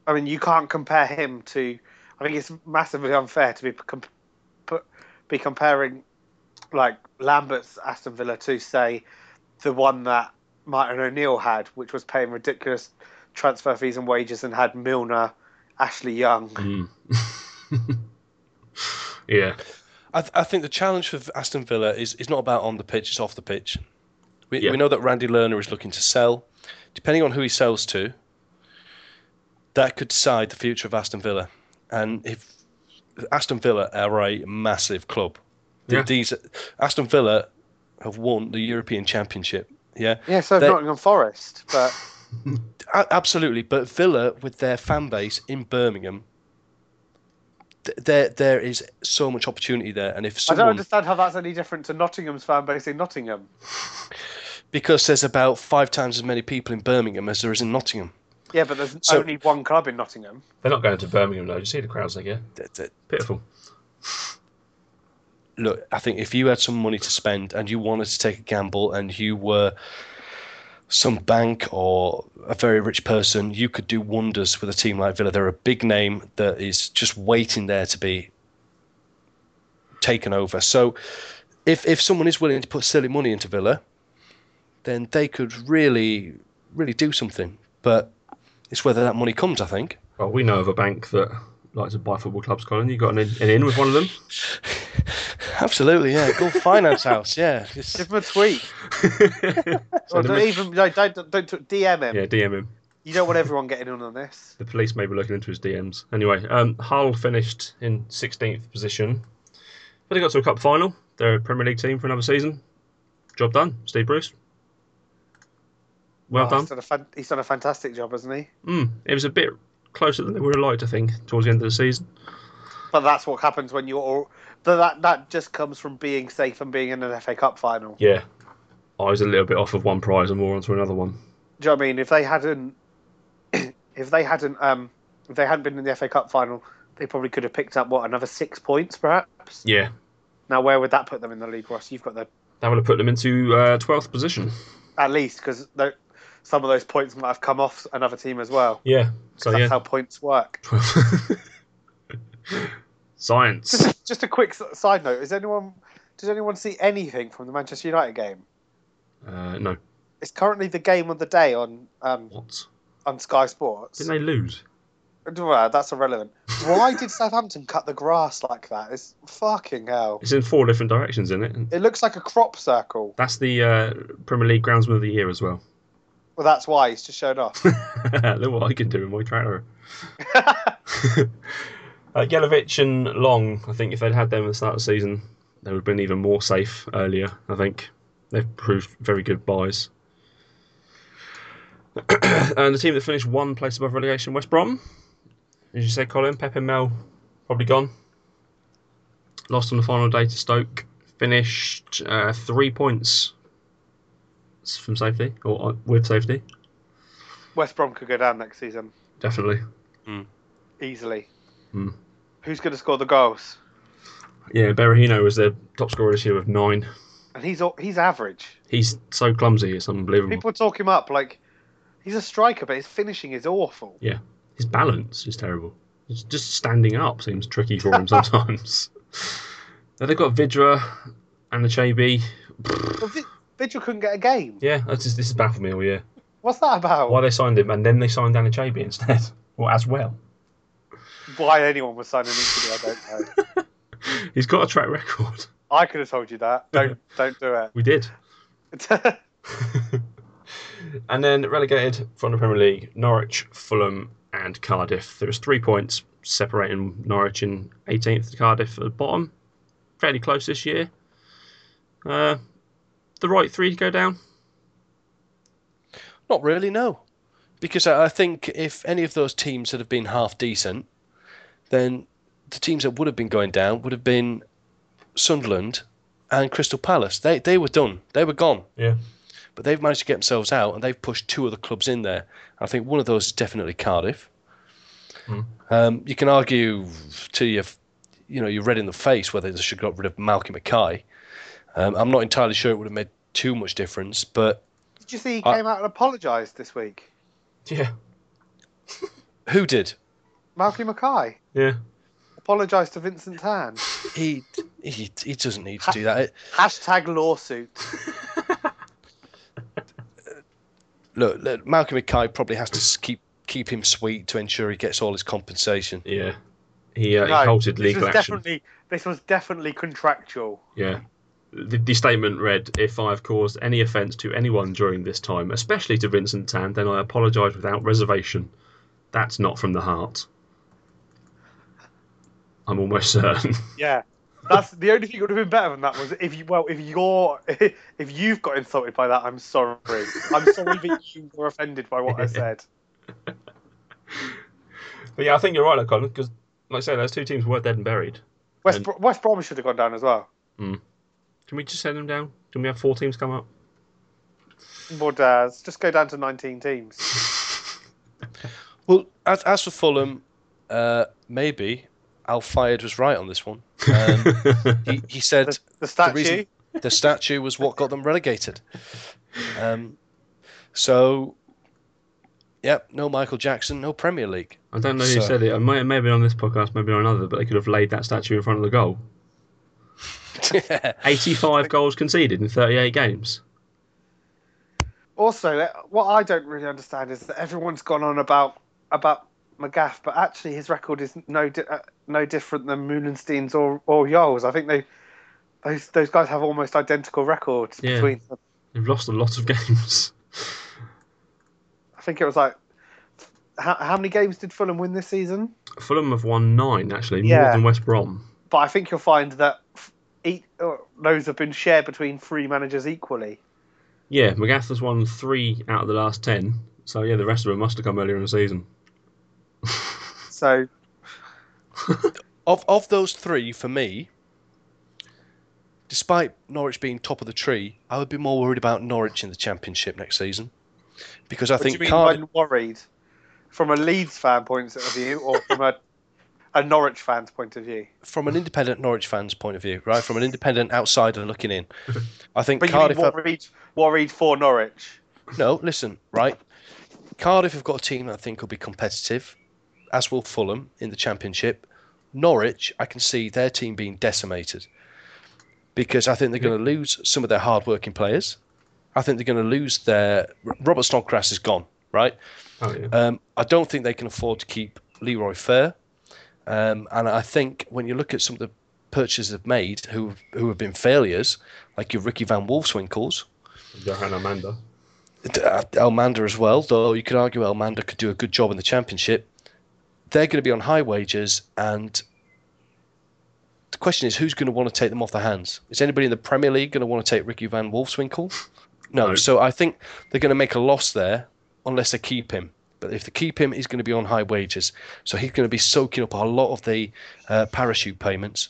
I mean, you can't compare him to. I think it's massively unfair to be com- put, be comparing like Lambert's Aston Villa to say the one that Martin O'Neill had, which was paying ridiculous transfer fees and wages and had Milner, Ashley Young. Mm. yeah, I, th- I think the challenge for Aston Villa is, is not about on the pitch; it's off the pitch. We, Yeah. we know that Randy Lerner is looking to sell. Depending on who he sells to, that could decide the future of Aston Villa. And if Aston Villa are a massive club, Yeah. these Aston Villa have won the European Championship. Yeah, Yeah, so They- Nottingham Forest, but absolutely. But Villa, with their fan base in Birmingham, th- there there is so much opportunity there. And if I don't understand how that's any different to Nottingham's fan base in Nottingham. because there's about five times as many people in Birmingham as there is in Nottingham. Yeah, but there's So- only one club in Nottingham. they're not going to Birmingham though. Do you see the crowds they get? Th- th- Pitiful. look, I think if you had some money to spend and you wanted to take a gamble and you were some bank or a very rich person, you could do wonders with a team like Villa. They're a big name that is just waiting there to be taken over. So if if someone is willing to put silly money into Villa, then they could really really do something. But it's whether that money comes, I think. Well, we know of a bank that likes to buy football clubs, Colin. You got an in, an in with one of them? Absolutely, yeah. Gulf Finance House, yeah. It's- Give him a tweet. Or don't mi- even no, don't, don't, don't DM him. yeah, DM him. You don't want everyone getting in on this. The police may be looking into his DMs. Anyway, um, Hull finished in 16th position. But they got to a cup final. They're a Premier League team for another season. Job done. Steve Bruce. Well Oh, done. He's done, a fan- he's done a fantastic job, hasn't he? Mm, it was a bit closer than they would have liked, I think, towards the end of the season. But that's what happens when you're. All, but that that just comes from being safe and being in an FA Cup final. Yeah. I was a little bit off of one prize and more onto another one. Do you know what I mean? If they hadn't, if they hadn't, um, if they hadn't been in the FA Cup final, they probably could have picked up what another six points, perhaps. Yeah. Now, where would that put them in the league, Ross? You've got the That would have put them into uh, 12th position. at least because some of those points might have come off another team as well. Yeah. So, that's yeah. how points work. Science. Just, just a quick side note: Is anyone does anyone see anything from the Manchester United game? Uh, no. It's currently the game of the day on um, What? on Sky Sports. Didn't they lose? Well, that's irrelevant. Why did Southampton cut the grass like that? It's fucking hell. It's in four different directions, isn't it? It looks like a crop circle. That's the uh, Premier League Groundsman of the Year as well. Well, that's why he's just showed off. Look what I can do in my trailer. uh, Jelavic and Long, I think if they'd had them at the start of the season, they would have been even more safe earlier. I think they've proved very good buys. and the team that finished one place above relegation, West Brom, as you said, Colin, Pepe Mel probably gone. Lost on the final day to Stoke. Finished uh, three points from safety or uh, with safety. West Brom could go down next season Definitely. easily. Hmm. Who's going to score the goals? Yeah, Berahino was their top scorer this year with nine. And he's he's average. He's so clumsy, it's unbelievable. People talk him up like he's a striker, but his finishing is awful. Yeah, his balance is terrible. It's just standing up seems tricky for him sometimes. then they've got Vydra and the Chaby. But Vigil couldn't get a game. Yeah, that's just, this has baffled me all year. What's that about? Why they signed him and then they signed Danny Chaby instead, or as well. Why anyone was signing into I don't know. He's got a track record. I could have told you that. Don't don't do it. We did. and then relegated from the Premier League, Norwich, Fulham, and Cardiff. There was three points separating Norwich in 18th Cardiff at the bottom. Fairly close this year. Uh, the right three to go down. Not really, no. Because I I think if any of those teams had have been half decent, then the teams that would have been going down would have been Sunderland and Crystal Palace. They they were done. They were gone. Yeah. But they've managed to get themselves out and they've pushed two other clubs in there. I think one of those is definitely Cardiff. Hmm. Um, you can argue to your, you know, you're red in the face whether they should have got rid of Malky Mackay. Um, I'm not entirely sure it would have made too much difference, but Did you see he I- came out and apologised this week? Yeah. who did? Malky Mackay Yeah. apologised to Vincent Tan. He he he doesn't need to do that. It- Hashtag lawsuit. look, look, Malky Mackay probably has to keep keep him sweet to ensure he gets all his compensation. Yeah. He, uh, No, he halted this legal was action. definitely this was definitely contractual. Yeah. The, the statement read If I have caused any offence to anyone during this time, especially to Vincent Tan, then I apologise without reservation. That's not from the heart. I'm almost certain. Yeah. That's the only thing that would have been better than that was if you well if you're if you've got insulted by that I'm sorry I'm sorry that you were offended by what I said. but yeah, I think you're right, though, Colin, because, like I say, those two teams were dead and buried. West And- Bro- West Brom should have gone down as well. Hmm. Can we just send them down? Can we have four teams come up? More dares. Just go down to 19 teams. Well, as, as for Fulham, uh, maybe Al Fayed was right on this one. Um, he, he said The, the statue. reason- the statue was what got them relegated. Um, so, yep, no Michael Jackson, no Premier League. I don't know who So- said it. It might have maybe on this podcast, maybe on another, but they could have laid that statue in front of the goal. 85 goals conceded in 38 games. Also, uh, what I don't really understand is that everyone's gone on about about Magath, but actually his record is no di- uh, no different than Meulensteen's or or Jol's. I think they those those guys have almost identical records Yeah. between them. They've lost a lot of games. I think it was like how, how many games did Fulham win this season? Fulham have won nine, actually, more than West Brom. But I think you'll find that f- e- uh, those have been shared between three managers equally. Yeah, Magath has won three out of the last 10. So, yeah, the rest of them must have come earlier in the season. So Of of those three, for me, despite Norwich being top of the tree, I would be more worried about Norwich in the Championship next season because I what do think you mean Cardiff. by worried? From a Leeds fan point of view, or from a a Norwich fan's point of view? from an independent Norwich fan's point of view, right? From an independent outsider looking in, I think But you Cardiff. mean worried, worried for Norwich? no, listen, right? Cardiff have got a team that I think will be competitive, as will Fulham in the Championship. Norwich, I can see their team being decimated because I think they're going to lose some of their hard-working players. I think they're going to lose their Robert Snodgrass is gone, right? Oh, yeah. Um, I don't think they can afford to keep Leroy Fer. Um, and I think when you look at some of the purchases they've made who who have been failures, like your Ricky Van Wolfswinkels, Johan Elmander. uh, Elmander as well, though you could argue Elmander could do a good job in the championship. They're going to be on high wages, and the question is, who's going to want to take them off their hands? Is anybody in the Premier League going to want to take Ricky Van Wolfswinkel? No. No. So I think they're going to make a loss there unless they keep him. But if they keep him, he's going to be on high wages, so he's going to be soaking up a lot of the uh, parachute payments.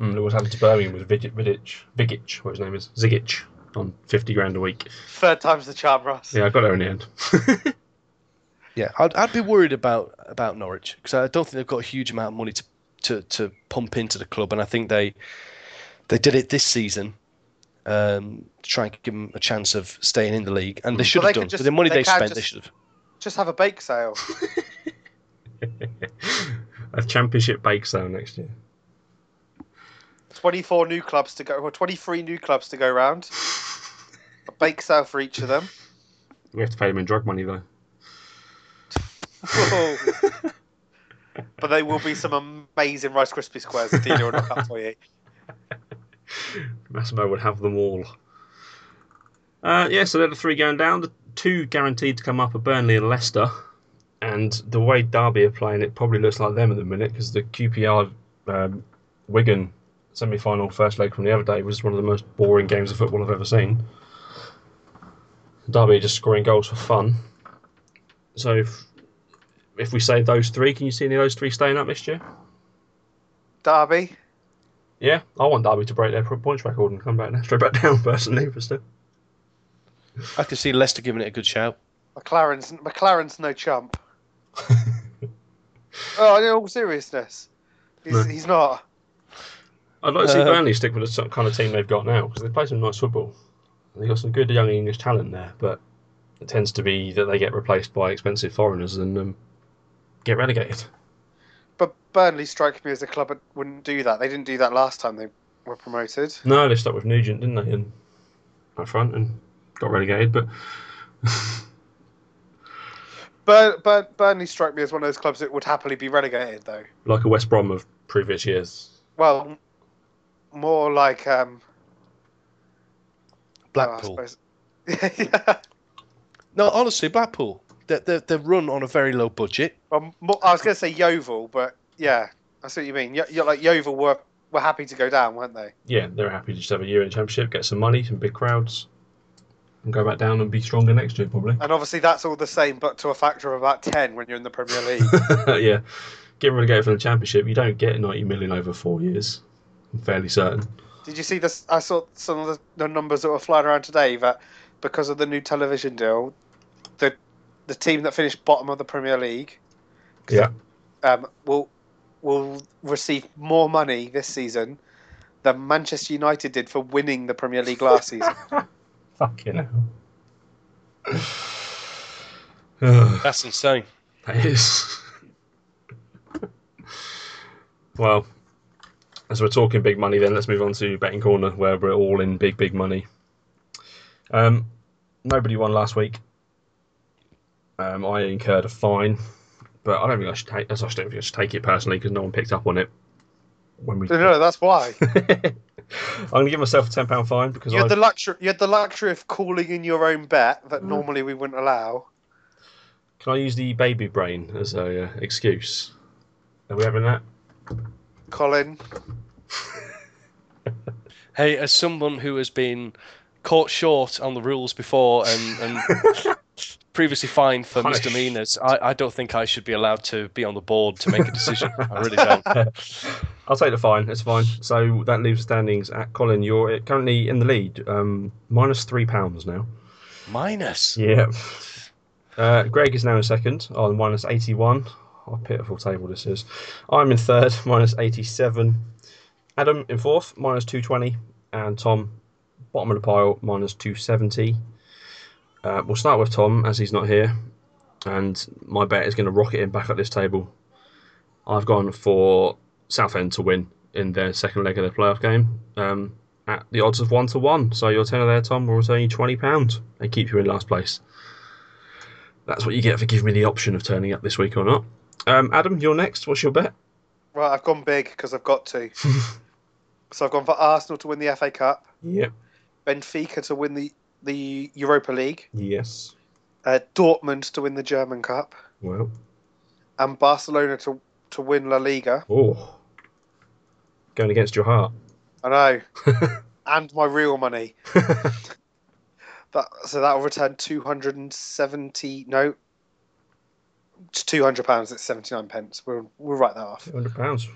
Mm, look what's happened to Birmingham with Vidic, Vidic, Vigic, what his name is, Zigic, on 50 grand a week. Third time's the charm, Ross. Yeah, I got there in the end. Yeah, I'd, I'd be worried about about Norwich because I don't think they've got a huge amount of money to, to, to pump into the club, and I think they they did it this season um, to try and give them a chance of staying in the league, and they should Well, have they done. could just- With the money they they, can spent, they should have. Just have a bake sale. a championship bake sale next year. 24 new clubs to go, or 23 new clubs to go round. A bake sale for each of them. We have to pay them in drug money though. But they will be some amazing Rice Krispie squares if Dino will knock up for you. Massimo would have them all. Uh, yeah, so they're the three going down. The two guaranteed to come up are Burnley and Leicester. And the way Derby are playing, it probably looks like them at the minute because the QPR um, Wigan semi final first leg from the other day was one of the most boring games of football I've ever seen. Derby are just scoring goals for fun. So if, if we say those three, can you see any of those three staying up this year? Derby. Yeah, I want Derby to break their points record and come back straight back down personally, but still. I can see Leicester giving it a good shout. McClaren's McClaren's no chump. oh, in all seriousness, he's, No. he's not. I'd like to see Uh, Burnley stick with the kind of team they've got now because they play some nice football. They've got some good young English talent there, but it tends to be that they get replaced by expensive foreigners and um, get relegated. But Burnley strike me as a club that wouldn't do that. They didn't do that last time they were promoted. No, they stuck with Nugent, didn't they, in up front and got relegated. But Bur- Bur- Burnley struck me as one of those clubs that would happily be relegated, though. like a West Brom of previous years, Well, more like um, oh, I Blackpool. suppose- yeah. no, honestly, Blackpool. They're, they're, they're run on a very low budget. Well, more, I was going to say Yeovil, but yeah, I see what you mean. Yo- yo- like Yeovil were were happy to go down, weren't they? yeah, they were happy to just have a year in the Championship, get some money, some big crowds, and go back down and be stronger next year probably. And obviously that's all the same, but to a factor of about ten when you're in the Premier League. yeah, get relegated from the Championship, you don't get 90 million over four years. I'm fairly certain. Did you see this? I saw some of the, the numbers that were flying around today that because of the new television deal, the the team that finished bottom of the Premier League Yeah. um, will will receive more money this season than Manchester United did for winning the Premier League last season. Fucking hell. Ugh, That's insane. that is. well, as we're talking big money, then let's move on to betting corner, where we're all in big, big money. Um, nobody won last week. Um, I incurred a fine, but I don't think I should take. I don't think I should take it personally because no one picked up on it. When we, no, that's why. I'm going to give myself a ten pound fine because You I had the luxury. You had the luxury of calling in your own bet Mm. that normally we wouldn't allow. can I use the baby brain as a uh, excuse? Are we having that? Colin, Hey, as someone who has been caught short on the rules before and, and previously fined for Punished. misdemeanors, I, I don't think I should be allowed to be on the board to make a decision. I really don't. I'll take the fine. It's fine. So that leaves the standings at Colin. You're currently in the lead, um, minus three pounds now. Minus. Yeah. Uh, Greg is now in second on minus 81. What a pitiful table this is. I'm in third, minus 87. Adam in fourth, minus 220. And Tom, bottom of the pile, minus 270. Uh, we'll start with Tom as he's not here. And my bet is going to rocket him back up this table. I've gone for Southend to win in their second leg of their playoff game um, at the odds of 1 to 1. So your tenner there, Tom, will return you £20 and keep you in last place. That's what you get for giving me the option of turning up this week or not. Um, Adam, you're next. What's your bet? right? I've gone big because I've got to. so I've gone for Arsenal to win the FA Cup, Yep. Benfica to win the the Europa League, Yes. uh, Dortmund to win the German Cup, Well. and Barcelona to to win La Liga. Oh. Going against your heart. I know, and my real money. That so that will return two hundred and seventy. No, two hundred pounds. It's seventy nine pence. We'll we'll write that off. Two hundred pounds.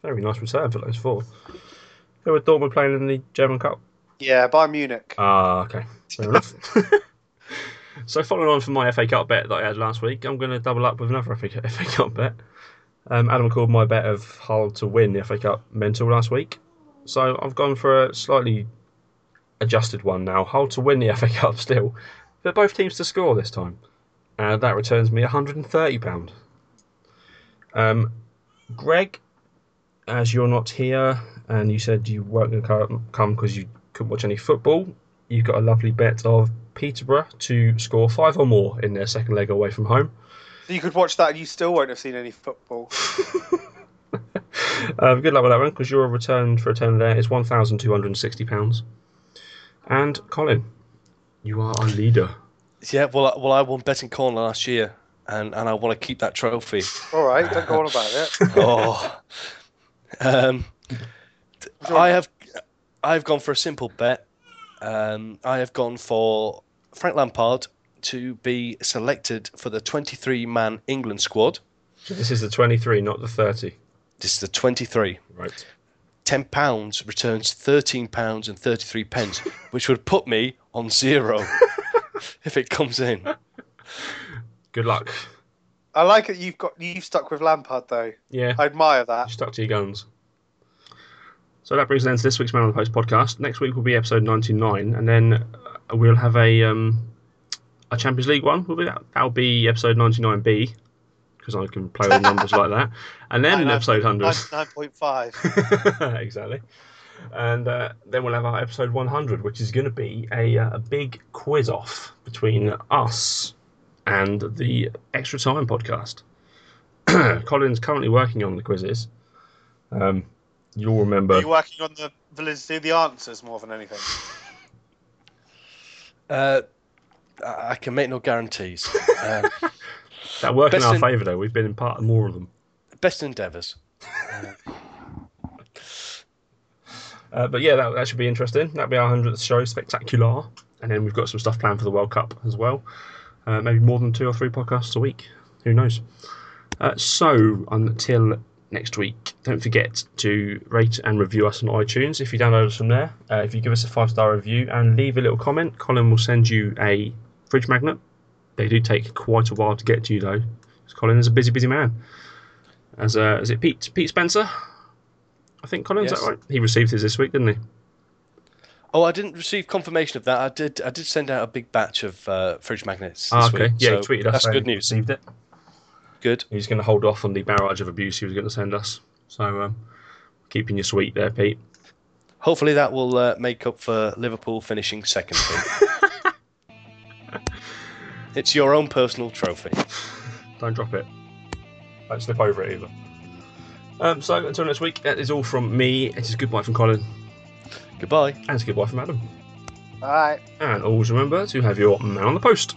Very nice return for those four. Who were Dortmund playing in the German Cup? Yeah, Bayern Munich. Ah, okay. Fair enough. so following on from my FA Cup bet that I had last week, I'm going to double up with another FA, Cup- bet. Um, Adam called my bet of Hull to win the FA Cup mental last week. So I've gone for a slightly adjusted one now. Hull to win the FA Cup still, but both teams to score this time. And that returns me £130. Um, Greg, as you're not here and you said you weren't going to come because you couldn't watch any football, you've got a lovely bet of Peterborough to score five or more in their second leg away from home. So you could watch that and you still won't have seen any football. Um, good luck with that one because your return for a turn there is £1,260. And Colin, you are our leader. Yeah, well, I- well, I won betting corner last year, and, and I want to keep that trophy. All right, don't go on about it. oh, um, I have, I've gone for a simple bet. Um, I have gone for Frank Lampard to be selected for the 23-man England squad. This is the 23, not the 30. This is the 23. Right. ten pounds returns thirteen pounds and thirty three pence, which would put me on zero if it comes in. Good luck. I like it. You've got you've stuck with Lampard though. Yeah. I admire You that. stuck to your guns. So that brings us to this week's Man on the Post podcast. Next week will be episode 99, and then uh, we'll have a um, a Champions League one. Will be that? That'll be episode 99B because I can play with numbers like that. And then episode 100. Nine point five. exactly. And uh, then we'll have our episode 100, which is going to be a, uh, a big quiz off between us and the Extra Time podcast. Colin's currently working on the quizzes. Um, you'll remember. Are you working on the validity of the answers more than anything? Uh, I I can make no guarantees. Um, that work in our in- favour, though. We've been in part of more of them. best endeavours. Uh, but yeah, that, that should be interesting. That'll be our 100th show, spectacular. And then we've got some stuff planned for the World Cup as well. Uh, maybe more than two or three podcasts a week. Who knows? Uh, so until next week, don't forget to rate and review us on iTunes if you download us from there. Uh, if you give us a five star review and leave a little comment, Colin will send you a fridge magnet. They do take quite a while to get to you though, because Colin is a busy, busy man. As uh, is it Pete Pete Spencer? I think Colin, is that right? He received his this week, didn't he? Oh, I didn't receive confirmation of that. I did. I did send out a big batch of uh, fridge magnets. This Ah, okay. Week, yeah, so he tweeted us. That's good news. Received it. Good. He's going to hold off on the barrage of abuse he was going to send us. So, um, keeping you sweet there, Pete. Hopefully that will uh, make up for Liverpool finishing second. It's your own personal trophy. Don't drop it. Don't slip over it either. Um, so until next week, that is all from me. It is goodbye from Colin, Goodbye. and it's goodbye from Adam. All right. And always remember to have your man on the post.